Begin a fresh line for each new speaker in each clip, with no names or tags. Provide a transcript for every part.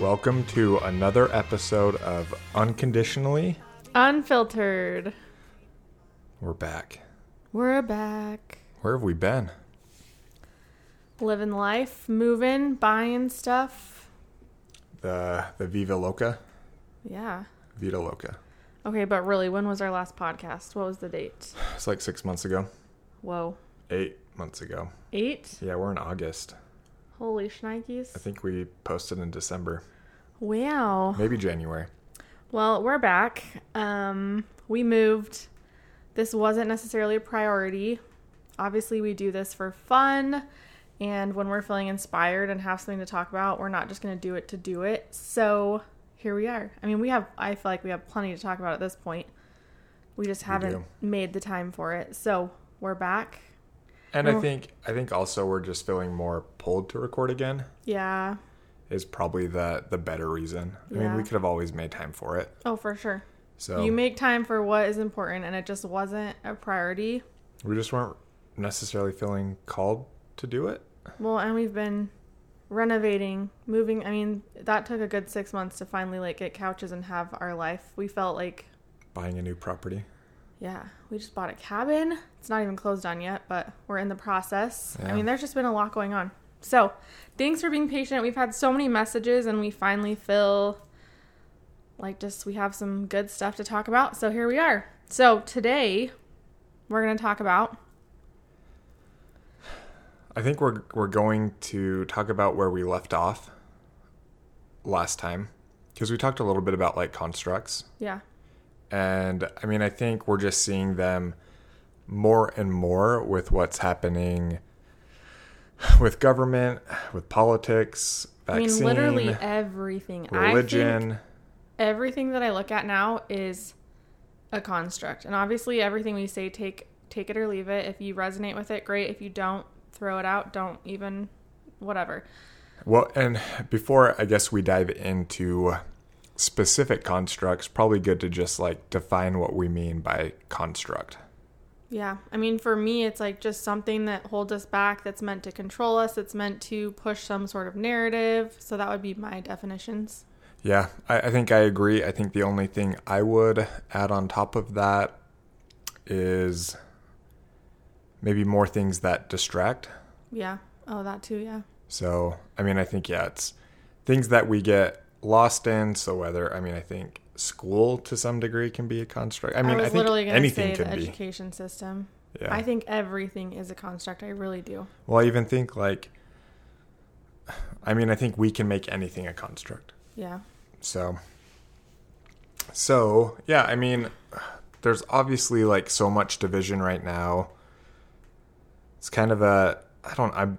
Welcome to another episode of Unconditionally.
Unfiltered.
We're back.
We're back.
Where have we been?
Living life, moving, buying stuff.
The the Viva Loca,
Yeah.
Vita Loca.
Okay, but really, when was our last podcast? What was the date?
It's like six months ago,
Whoa.
eight months ago.
Eight?
Yeah, we're in August.
Holy shnikes.
I think we posted in December,
Wow.
maybe January.
Well, we're back. Um, we moved. This wasn't necessarily a priority. Obviously, we do this for fun. And when we're feeling inspired and have something to talk about, we're not just going to do it to do it. So here we are. I mean, we have, I feel like we have plenty to talk about at this point. We just haven't
do.
made the time for it. So we're back.
And I
oh.
think I think also we're just feeling more pulled to record again.
Yeah.
Is probably the the better reason. I mean, we could have always made time for it.
Oh, for sure.
So
You make time for what is important, and it just wasn't a priority.
we just weren't necessarily feeling called to do it.
Well, and we've been renovating, moving. I mean, that took a good six months to finally like get couches and have our life. We felt like,
Buying a new property.
Yeah, we just bought a cabin. It's not even closed on yet, but we're in the process. I mean, there's just been a lot going on. So, thanks for being patient. We've had so many messages, and we finally feel like just we have some good stuff to talk about. So here we are. So today, we're gonna talk about
I think we're we're going to talk about where we left off last time because we talked a little bit about like constructs
yeah,
and I mean I think we're just seeing them more and more with what's happening with government, with politics,
I mean literally everything.
Religion.
everything that I look at now is a construct. And obviously everything we say take take it or leave it. If you resonate with it, great. If you don't, throw it out. Don't even whatever.
Well, and before I guess we dive into specific constructs, probably good to just like define what we mean by construct.
Yeah. I mean for me it's like just something that holds us back that's meant to control us, it's meant to push some sort of narrative. So that would be my definitions.
Yeah, I, I think I agree. I think the only thing I would add on top of that is maybe more things that distract.
Yeah. Oh, that too, yeah.
So, I mean, I think, yeah, it's things that we get lost in. So, whether, I mean, I think school to some degree can be a construct. I mean, I,
was
think
literally
anything can be.
education system.
Yeah.
I think everything is a construct. I really do.
well, I even think like, I mean, I think we can make anything a construct.
Yeah.
So, so yeah, I mean, there's obviously like so much division right now. It's kind of a, I don't, I'm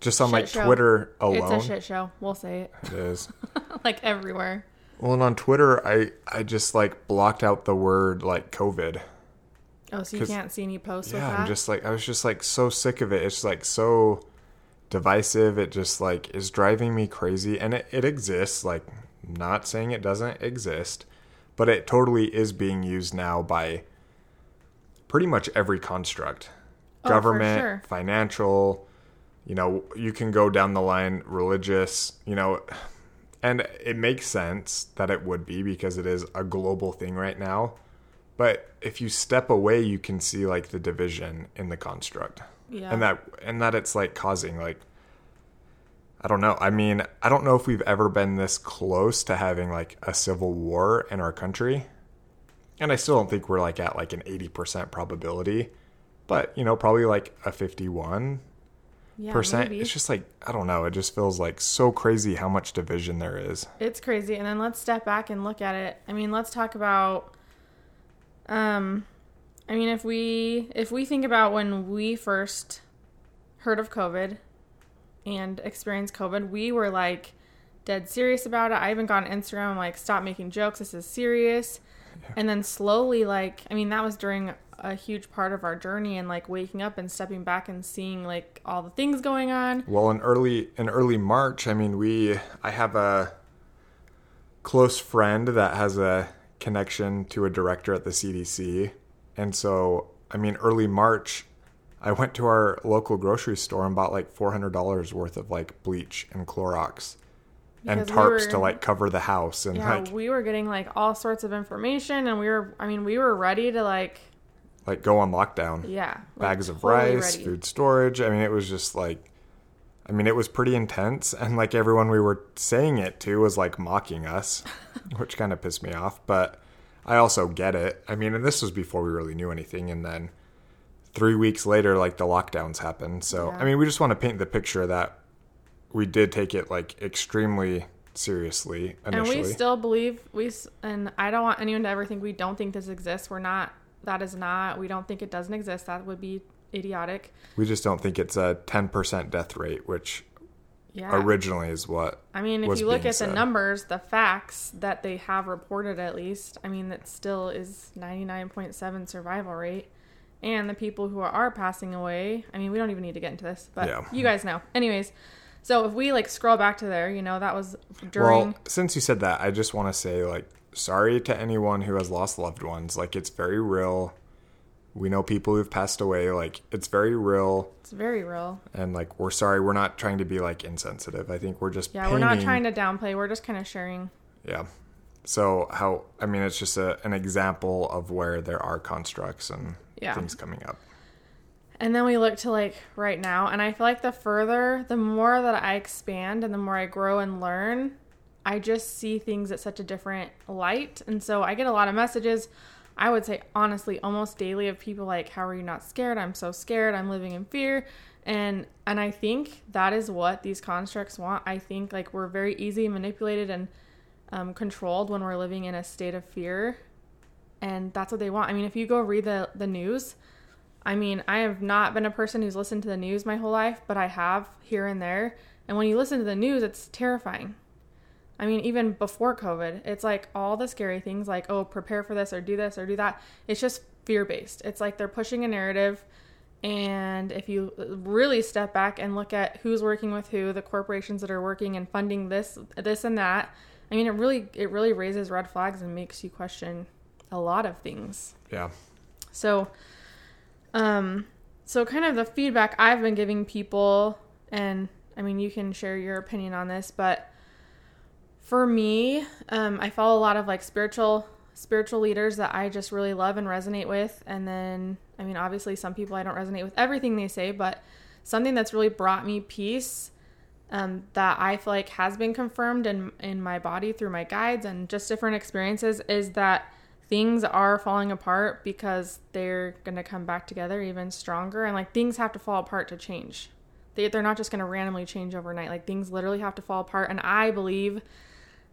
just on
Shit
like
show.
Twitter alone.
It's a shit show. We'll say it.
It is.
like everywhere.
Well, and on Twitter, I I just like blocked out the word like COVID.
Oh, so you can't see any posts with
Yeah? I'm just like I was just like so sick of it. It's like so divisive. It just like is driving me crazy. And it, it exists. Like not saying it doesn't exist, but it totally is being used now by pretty much every construct.
Oh,
Government,
sure.
financial, you know, you can go down the line, religious, you know, and it makes sense that it would be because it is a global thing right now. But if you step away, you can see like the division in the construct.
Yeah.
And that and that it's like causing like I don't know. I mean, I don't know if we've ever been this close to having like a civil war in our country. And I still don't think we're like at like an 80% probability, but you know, probably like a 51
yeah,
percent.
maybe.
It's just like I don't know. It just feels like so crazy how much division there is.
It's crazy. And then let's step back and look at it. I mean, let's talk about um I mean, if we if we think about when we first heard of COVID and experienced COVID, we were like dead serious about it. I even got on Instagram I'm like stop making jokes. This is serious. And then slowly like I mean, that was during a huge part of our journey and like waking up and stepping back and seeing like all the things going on.
Well, in early in early March, I mean, we I have a close friend that has a connection to a director at the CDC, and so I mean, early March, I went to our local grocery store and bought like four hundred dollars worth of like bleach and Clorox, and
Because we
tarps
were-
to like cover the house and
Yeah,
like
we were getting like all sorts of information, and we were. I mean, we were ready to like.
Like go on lockdown.
Yeah. like,
Bags of
totally
rice,
ready.
food storage. I mean, it was just like I mean, it was pretty intense and like everyone we were saying it to was like mocking us, which kind of pissed me off, but I also get it. I mean, and this was before we really knew anything and then 3 weeks later like the lockdowns happened. So,
Yeah.
I mean, we just want to paint the picture that we did take it like extremely seriously initially.
And we still believe we and I don't want anyone to ever think we don't think this exists. We're not. That is not. We don't think it doesn't exist. That would be idiotic.
We just don't think it's a 10% death rate, which
Yeah.
originally is what.
I mean, if you look at the numbers, the facts that they have reported at least, I mean, that still is 99.7 survival rate. And the people who are passing away, I mean, we don't even need to get into this, but
Yeah.
you guys know. Anyways, so if we like scroll back to there, you know, that was during.
Well, since you said that, I just want to say like sorry to anyone who has lost loved ones. Like it's very real. We know people who've passed away. Like it's very real,
it's very real.
and like we're sorry. We're not trying to be like insensitive. I think we're just
Yeah, we're not trying to downplay. We're just kind of sharing.
Yeah. So how? I mean, it's just a, an example of where there are constructs and
Yeah.
things coming up.
And then we look to like right now, and I feel like the further, the more that I expand and the more I grow and learn, I just see things at such a different light. And so I get a lot of messages, I would say honestly, almost daily of people like, How are you not scared? I'm so scared. I'm living in fear. And and I think that is what these constructs want. I think like we're very easy manipulated and um, controlled when we're living in a state of fear. And that's what they want. I mean, if you go read the, the news, I mean, I have not been a person who's listened to the news my whole life, but I have here and there. And when you listen to the news, it's terrifying. I mean, even before COVID, it's like all the scary things like, oh, prepare for this or do this or do that. It's just fear based. It's like they're pushing a narrative. And if you really step back and look at who's working with who, the corporations that are working and funding this, this and that, I mean, it really, it really raises red flags and makes you question a lot of things.
Yeah.
So, um, so kind of the feedback I've been giving people, and I mean, you can share your opinion on this, but for me, um, I follow a lot of like spiritual spiritual leaders that I just really love and resonate with, and then I mean, obviously, some people I don't resonate with everything they say, but something that's really brought me peace. Um, that I feel like has been confirmed in in my body through my guides and just different experiences is that things are falling apart because they're going to come back together even stronger. And like things have to fall apart to change. They, they're not just going to randomly change overnight. Like things literally have to fall apart. And i believe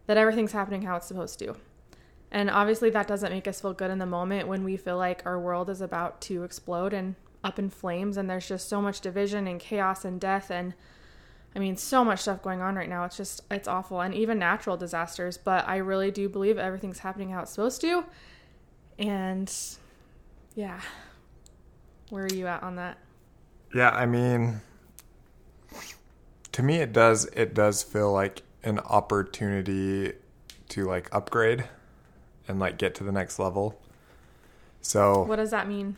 that everything's happening how it's supposed to and obviously that doesn't make us feel good in the moment when we feel like our world is about to explode and up in flames and there's just so much division and chaos and death and I mean, so much stuff going on right now. It's just, it's awful. And even natural disasters. But I really do believe everything's happening how it's supposed to. And yeah. Where are you at on that?
Yeah, I mean, to me, it does. It does feel like an opportunity to like upgrade and like get to the next level. So
What does that mean?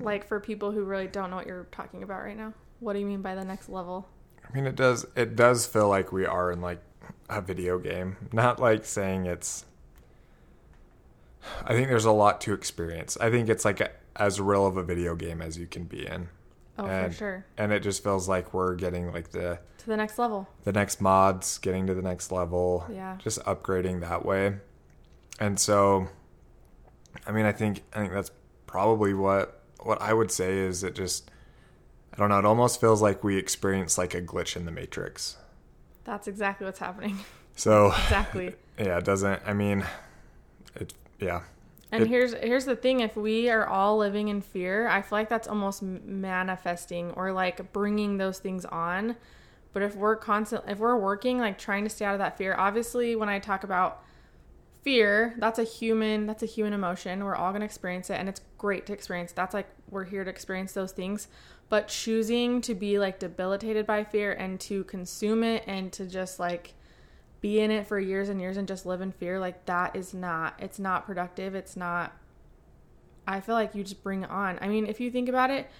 Like for people who really don't know what you're talking about right now, what do you mean by the next level?
I mean, it does. It does feel like we are in like a video game. Not like saying it's. I think there's a lot to experience. I think it's like a, as real of a video game as you can be in,
Oh,
And-
for sure.
and it just feels like we're getting like the
To the next level.
the next mods, getting to the next level,
Yeah.
just upgrading that way. And so, I mean, I think I think that's probably what what I would say is it just I don't know. It almost feels like we experience like a glitch in the matrix.
That's exactly what's happening.
So
Exactly.
yeah, it doesn't. I mean, it. Yeah,
And
It-
here's here's the thing: if we are all living in fear, I feel like that's almost manifesting or like bringing those things on. But if we're constant, if we're working like trying to stay out of that fear, obviously, when I talk about fear, that's a human that's a human emotion. We're all gonna experience it, and it's great to experience. That's like we're here to experience those things. But choosing to be like debilitated by fear and to consume it and to just like be in it for years and years and just live in fear like that is not it's not productive it's not i feel like you just bring it on i mean if you think about it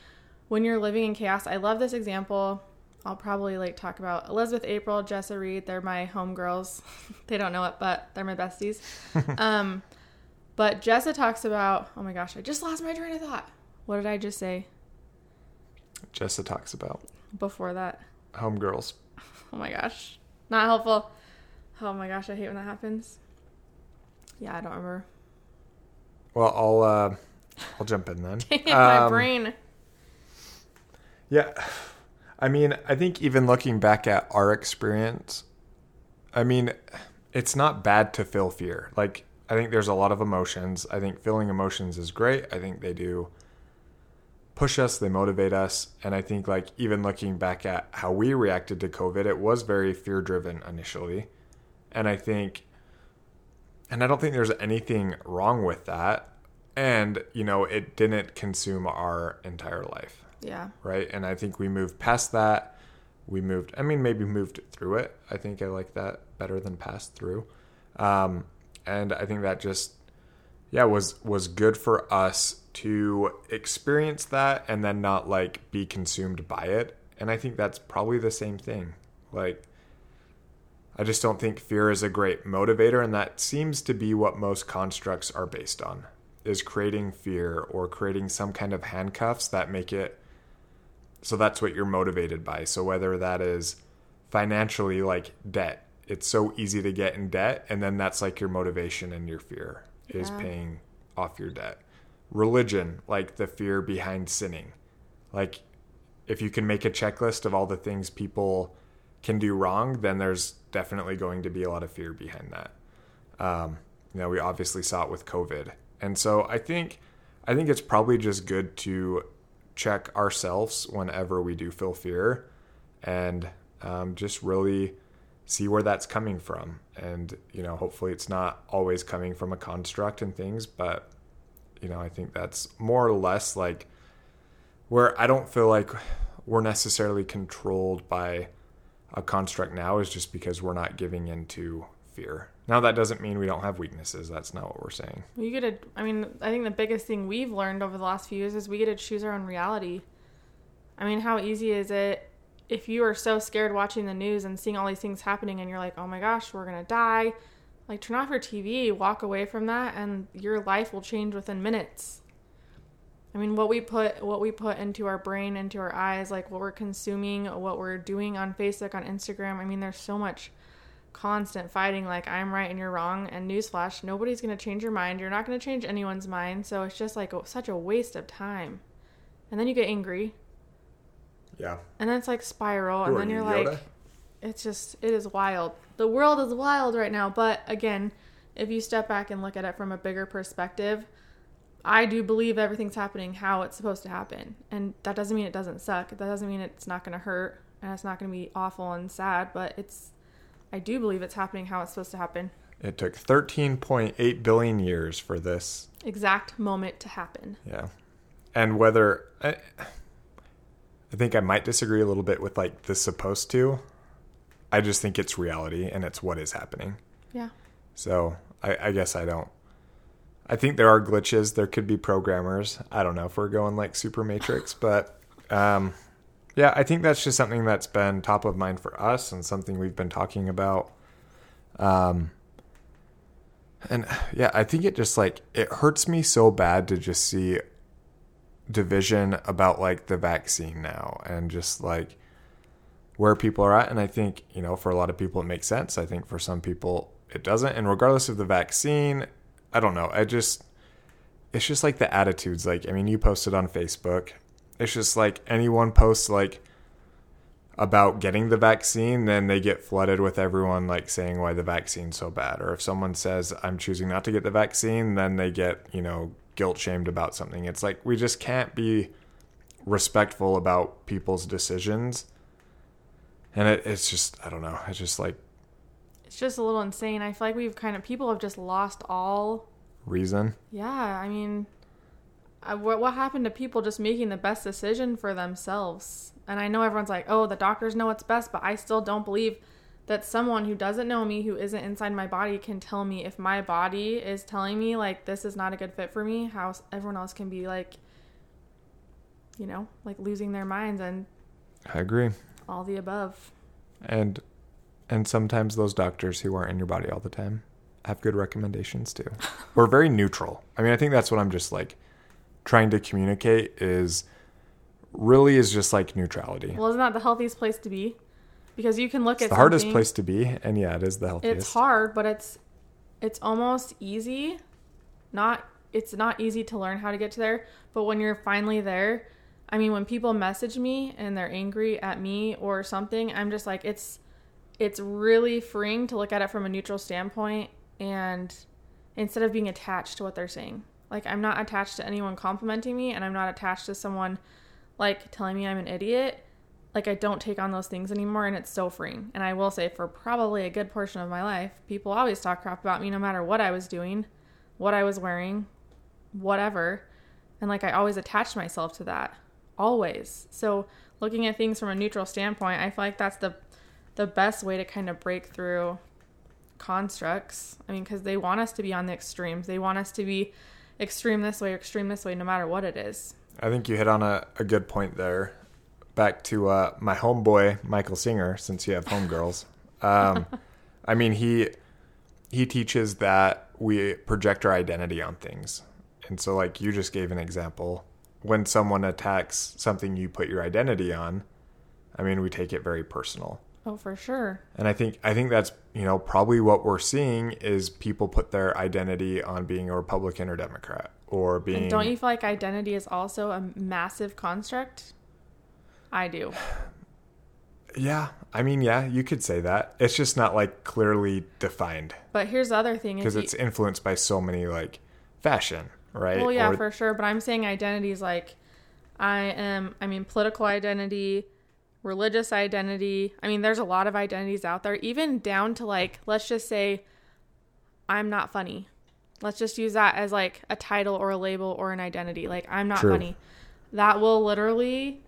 when you're living in chaos i love this example I'll probably like talk about Elizabeth April, Jessa Reed. They're my homegirls. they don't know it, but they're my besties. um, but Jessa talks about. Oh my gosh, I just lost my train of thought. What did I just say
Jessa talks about
before that?
homegirls.
Oh my gosh, not helpful. Oh my gosh, I hate when that happens. Yeah, I don't remember.
Well, I'll uh, I'll jump in then.
Dang it, my
Um,
brain.
Yeah. I mean, I think even looking back at our experience, I mean, it's not bad to feel fear. Like, I think there's a lot of emotions. I think feeling emotions is great. I think they do push us, they motivate us. And I think, like, even looking back at how we reacted to COVID, it was very fear driven initially. And I think, and I don't think there's anything wrong with that. And, you know, it didn't consume our entire life
Yeah.
right? And I think we moved past that. We moved, I mean, maybe moved through it. I think I like that better than passed through. Um, and I think that just, yeah, was was good for us to experience that and then not like be consumed by it. And I think that's probably the same thing. Like, I just don't think fear is a great motivator, and that seems to be what most constructs are based on is creating fear or creating some kind of handcuffs that make it so that's what you're motivated by. So whether that is financially like debt, it's so easy to get in debt and then that's like your motivation and your fear is paying off your debt. Religion, like the fear behind sinning. Like if you can make a checklist of all the things people can do wrong, then there's definitely going to be a lot of fear behind that. Um, you know, we obviously saw it with COVID, and so I think, I think it's probably just good to check ourselves whenever we do feel fear, and um, just really see where that's coming from. And you know, hopefully, it's not always coming from a construct and things, but you know, I think that's more or less like where I don't feel like we're necessarily controlled by a construct now is just because we're not giving into fear. Now that doesn't mean we don't have weaknesses. That's not what we're saying.
You get to, I mean, I think the biggest thing we've learned over the last few years is we get to choose our own reality. I mean, how easy is it if you are so scared watching the news and seeing all these things happening and you're like, oh my gosh, we're to die? Like, turn off your TV, walk away from that, and your life will change within minutes. I mean, what we put what we put into our brain, into our eyes, like what we're consuming, what we're doing on Facebook, on Instagram. I mean, there's so much constant fighting like I'm right and you're wrong. And newsflash, nobody's going to change your mind. You're not going to change anyone's mind. So it's just like such a waste of time. And then you get angry.
Yeah.
And then it's like spiral.
Who
and then
you,
you're
Yoda?
like, it's just, it is wild. The world is wild right now. But again, if you step back and look at it from a bigger perspective, I do believe everything's happening how it's supposed to happen. And that doesn't mean it doesn't suck. That doesn't mean it's not going to hurt and it's not going to be awful and sad, but it's, I do believe it's happening how it's supposed to happen.
It took 13.8 billion years for this.
Exact moment to happen.
Yeah. And whether I, I think I might disagree a little bit with like the supposed to. I just think it's reality and it's what is happening.
Yeah.
So I, I guess I don't. I think there are glitches. There could be programmers. I don't know if we're going like Super Matrix, but um, yeah, I think that's just something that's been top of mind for us and something we've been talking about. Um, and yeah, I think it just like it hurts me so bad to just see division about like the vaccine now and just like where people are at. And I think, you know, for a lot of people, it makes sense. I think for some people, it doesn't. And regardless of the vaccine, I don't know. I just, it's just like the attitudes. Like, I mean, you posted on Facebook. It's just like anyone posts like about getting the vaccine, then they get flooded with everyone like saying why the vaccine's so bad. Or if someone says, I'm choosing not to get the vaccine, then they get, you know, guilt shamed about something. It's like we just can't be respectful about people's decisions. And it, it's just, I don't know. It's just like
It's just a little insane. I feel like we've kind of, people have just lost all
reason.
Yeah, I mean, What what happened to people just making the best decision for themselves? And I know everyone's like, "Oh, the doctors know what's best," but I still don't believe that someone who doesn't know me, who isn't inside my body, can tell me if my body is telling me like this is not a good fit for me. How everyone else can be like, you know, like losing their minds and
I agree.
All the above.
And and sometimes those doctors who aren't in your body all the time have good recommendations too. We're very neutral. I mean, I think that's what I'm just like trying to communicate is really is just like neutrality.
Well, isn't that the healthiest place to be? Because you can look
it's
at
the hardest place to be, and yeah, it is the healthiest.
It's hard, but it's it's almost easy. Not it's not easy to learn how to get to there, but when you're finally there, I mean, when people message me and they're angry at me or something, I'm just like it's it's really freeing to look at it from a neutral standpoint and instead of being attached to what they're saying. Like I'm not attached to anyone complimenting me and I'm not attached to someone like telling me I'm an idiot. Like I don't take on those things anymore and it's so freeing. And I will say for probably a good portion of my life, people always talk crap about me no matter what I was doing, what I was wearing, whatever. And like I always attached myself to that. Always. So looking at things from a neutral standpoint, I feel like that's the the best way to kind of break through constructs. I mean, because they want us to be on the extremes. They want us to be extreme this way or extreme this way, no matter what it is.
I think you hit on a, a good point there. Back to uh, my homeboy Michael Singer, since you have homegirls. Um, I mean, he he teaches that we project our identity on things, and so like you just gave an example. When someone attacks something you put your identity on, I mean, we take it very personal.
Oh, for sure.
And I think I think that's you know probably what we're seeing is people put their identity on being a Republican or Democrat or being.
And don't you feel like identity is also a massive construct? I do.
Yeah, I mean, yeah, you could say that. It's just not like clearly defined
But here's the other thing:
because it's
you-
influenced by so many like fashion, right?
well, yeah,
Or-
for sure. But I'm saying identity is like, I am. I mean, political identity, religious identity. I mean, there's a lot of identities out there, even down to like, let's just say, I'm not funny. Let's just use that as like a title or a label or an identity. Like, I'm not
True.
funny. That will literally,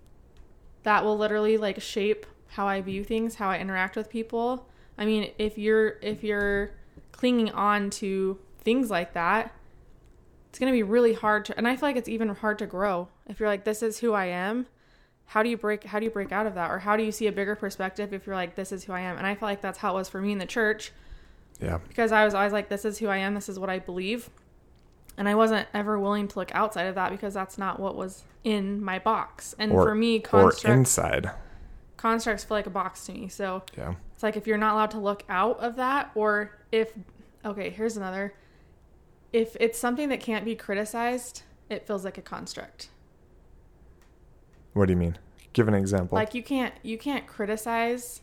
that will literally like shape how I view things, how I interact with people. I mean, if you're if you're clinging on to things like that, it's going to be really hard to and I feel like it's even hard to grow. If you're like this is who I am, how do you break how do you break out of that or how do you see a bigger perspective if you're like this is who I am? And I feel like that's how it was for me in the church
yeah,
because I was always like this is who I am, this is what I believe. And I wasn't ever willing to look outside of that because that's not what was in my box. And
or
for me,
or
constructs
inside.
constructs feel like a box to me. So
Yeah,
it's like if you're not allowed to look out of that, or if, okay, here's another. If it's something that can't be criticized, it feels like a construct.
What do you mean? Give an example.
Like you can't you can't criticize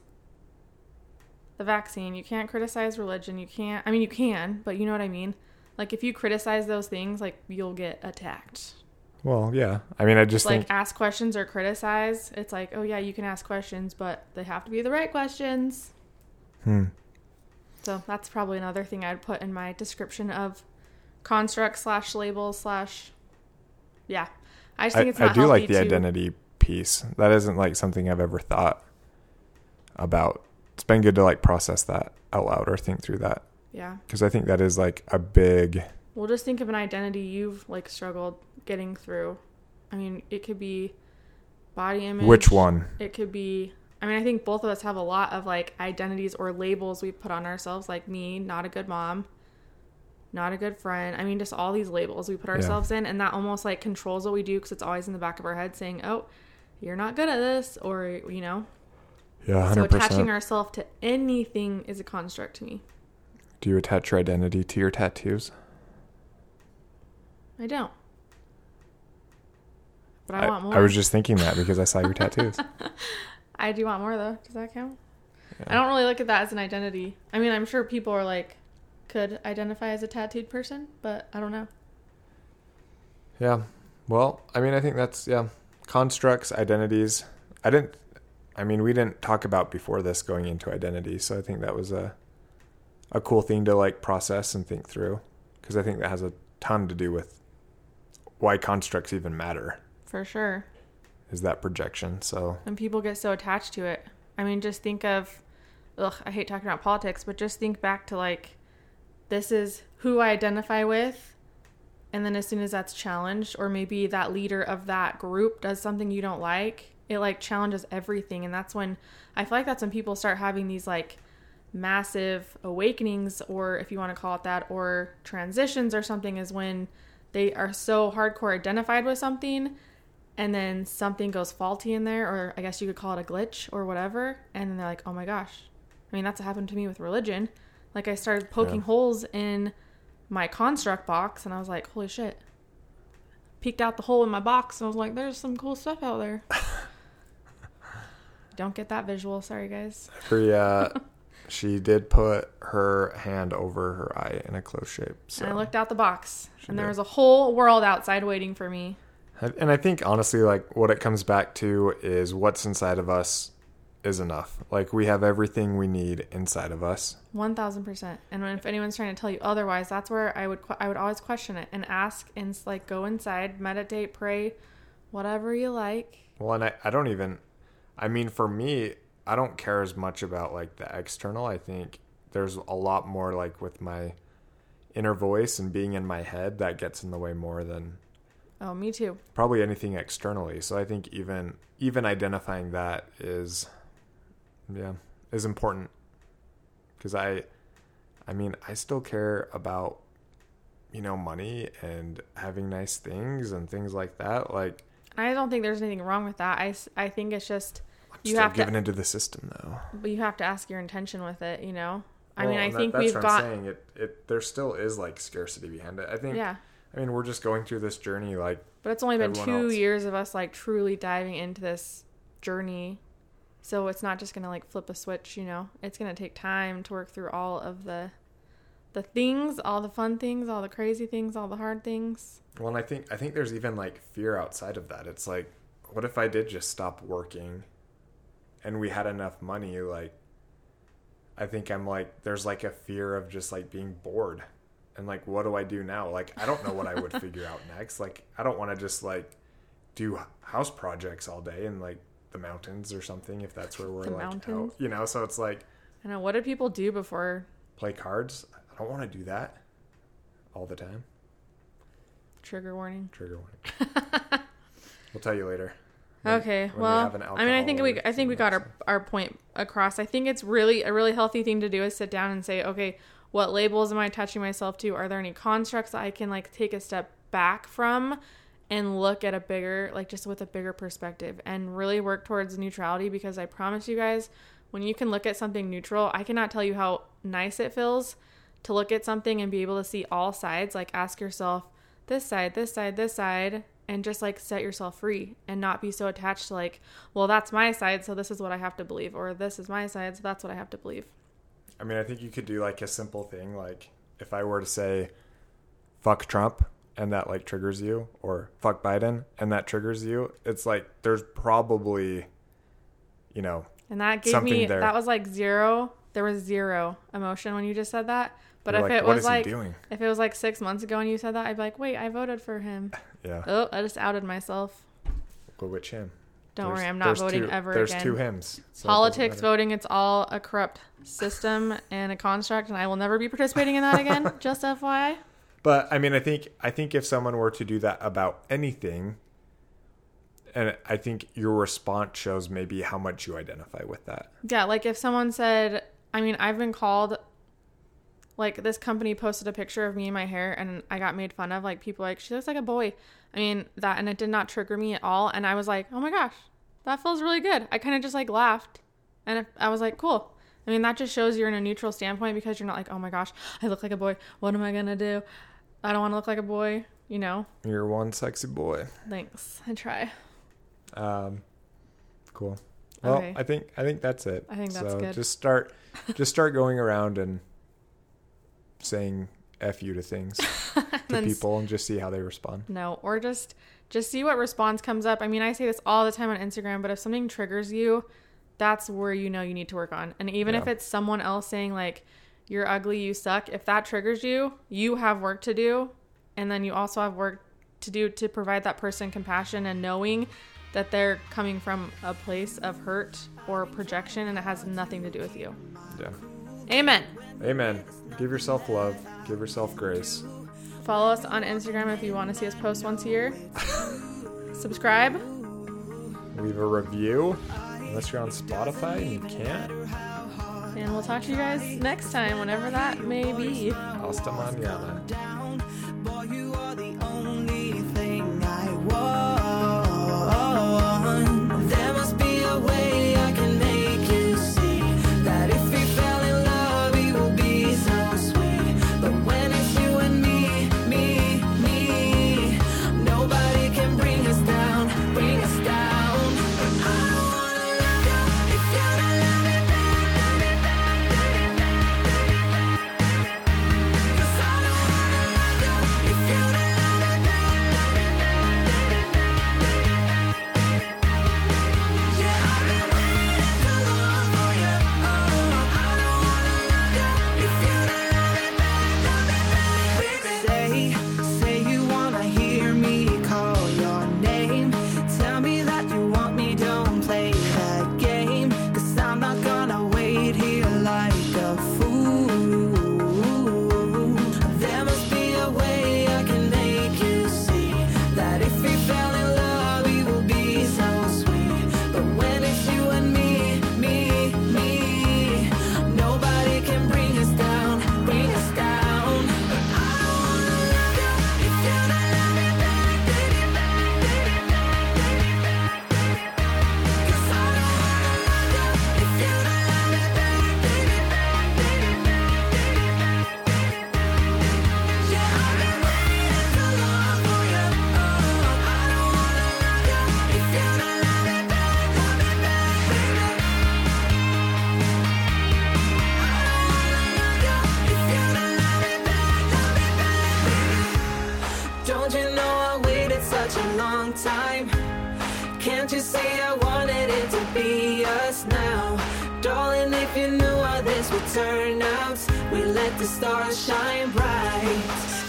the vaccine. You can't criticize religion. You can't. I mean, you can, but you know what I mean. Like if you criticize those things, like you'll get attacked.
well, yeah. I mean, I just
like
think
ask questions or criticize. It's like, oh yeah, you can ask questions, but they have to be the right questions.
hmm,
So that's probably another thing I'd put in my description of construct slash label slash. Yeah, I just think
I,
it's
I
not
do like the
to-
identity piece. That isn't like something I've ever thought about. It's been good to like process that out loud or think through that
Yeah,
because I think that is like a big
well, just think of an identity you've like struggled getting through. I mean, it could be body image.
which one?
It could be. I mean, I think both of us have a lot of like identities or labels we put on ourselves, like me, not a good mom, not a good friend. I mean, just all these labels we put ourselves in, and that almost like controls what we do because it's always in the back of our head saying, "Oh, you're not good at this," or you know.
Yeah,
100%.
So
attaching ourselves to anything is a construct to me.
Do you attach your identity to your tattoos?
I don't. But I, want more.
I was just thinking that because I saw your tattoos.
I do want more though. Does that count?
Yeah.
I don't really look at that as an identity. I mean, I'm sure people are like could identify as a tattooed person, but I don't know.
Yeah. Well, I mean, I think that's yeah. Constructs, identities. I didn't. I mean, we didn't talk about before this going into identity, so I think that was a a cool thing to like process and think through because I think that has a ton to do with why constructs even matter.
For sure.
Is that projection? So
And people get so attached to it. I mean, just think of ugh, I hate talking about politics, but just think back to like this is who I identify with. And then as soon as that's challenged, or maybe that leader of that group does something you don't like, it like challenges everything. And that's when i feel like that's when people start having these like massive awakenings or if you want to call it that or transitions or something is when they are so hardcore identified with something and then something goes faulty in there or i guess you could call it a glitch or whatever and then they're like oh my gosh. I mean that's what happened to me with religion like i started poking
Yeah.
holes in my construct box and i was like holy shit peeked out the hole in my box and i was like there's some cool stuff out there don't get that visual sorry guys
Every, uh, she did put her hand over her eye in a close shape. So.
and i looked out the box
She
and there was a whole world outside waiting for me
And I think honestly, like what it comes back to is what's inside of us is enough. Like we have everything we need inside of us.
One thousand percent. And when, if anyone's trying to tell you otherwise, that's where I would I would always question it and ask and like go inside, meditate, pray, whatever you like.
Well, and I, I don't even, I mean, for me, I don't care as much about like the external. I think there's a lot more like with my inner voice and being in my head that gets in the way more than
Oh, me too.
probably anything externally. So I think even even identifying that is yeah, is important cuz I I mean, I still care about you know, money and having nice things and things like that. Like
I don't think there's anything wrong with that. I, I think it's just
I'm
You have to-
giving into the system though.
but you have to ask your intention with it. You know. I
Well,
mean, I
that-
think
that's
we've
what
got
I'm saying. It it there still is like scarcity behind it. I think
yeah,
I mean, we're just going through this journey like
but it's only been two
else.
years of us like truly diving into this journey. So it's not just gonna like flip a switch. You know, it's gonna take time to work through all of the the things, all the fun things, all the crazy things, all the hard things.
Well, and I think I think there's even like fear outside of that. It's like, what if I did just stop working, and we had enough money? Like, I think I'm like, there's like a fear of just like being bored, and like, what do I do now? Like, I don't know what I would figure out next. Like, I don't want to just like do house projects all day and like the mountains or something if that's where we're
The
like
mountains?
out, you know. So it's like
I know. What did people do before?
play cards. I don't want to do that all the time.
Trigger warning.
Trigger warning. we'll tell you later. When-
Okay.
when
well,
an
I mean, I think we, I think we got our, our point across. I think it's really a really healthy thing to do is sit down and say, okay, what labels am I attaching myself to? Are there any constructs I can like take a step back from and look at a bigger, like just with a bigger perspective and really work towards neutrality? Because I promise you guys, when you can look at something neutral, I cannot tell you how nice it feels to look at something and be able to see all sides. Like ask yourself, this side, this side, this side, and just like set yourself free and not be so attached to like, well, that's my side, so this is what I have to believe, or this is my side, so that's what I have to believe.
I mean, I think you could do like a simple thing, like if I were to say, "fuck Trump," and that like triggers you, or "fuck Biden," and that triggers you. It's like there's probably, you know,
And that gave me
there.
that was like zero. There was zero emotion when you just said that. But
you're
if
like,
it was like if it was like six months ago and you said that, I'd be like, wait, I voted for him.
Yeah,
Oh, I just outed myself.
go which him?
Don't
There's-
worry, I'm not voting
two-
ever
There's
again.
two hymns. so
Politics,
matter.
voting, it's all a corrupt system and a construct, and I will never be participating in that again. just FYI.
But I mean, I think I think if someone were to do that about anything, and I think your response shows maybe how much you identify with that.
Yeah, like if someone said, I mean, I've been called, like this company posted a picture of me and my hair, and I got made fun of. Like people like she looks like a boy. I mean that, and it did not trigger me at all. And I was like, oh my gosh, that feels really good. I kind of just like laughed, and I was like, cool. I mean that just shows you're in a neutral standpoint because you're not like, oh my gosh, I look like a boy. What am I gonna do? I don't want to look like a boy. You know.
You're one sexy boy.
Thanks. I try.
Um, cool. Well,
Okay.
I think I think that's it.
I think that's
so
good.
Just start, just start going around and saying "f you" to things to people, and just see how they respond.
No, or just just see what response comes up. I mean, I say this all the time on Instagram, but if something triggers you, that's where you know you need to work on. And even if it's someone else saying like you're ugly, you suck, if that triggers you, you have work to do. And then you also have work to do to provide that person compassion and knowing that they're coming from a place of hurt or projection and it has nothing to do with you.
Yeah.
Amen.
Amen. Give yourself love, give yourself grace.
Follow us on Instagram if you want to see us post once a year. Subscribe.
Leave a review. Unless you're on Spotify and you can't.
And we'll talk to you guys next time, whenever that may be.
Hasta mañana.
the turnouts, we let the stars shine bright.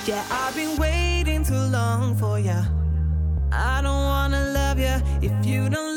Yeah, I've been waiting too long for ya. I don't wanna love ya if you don't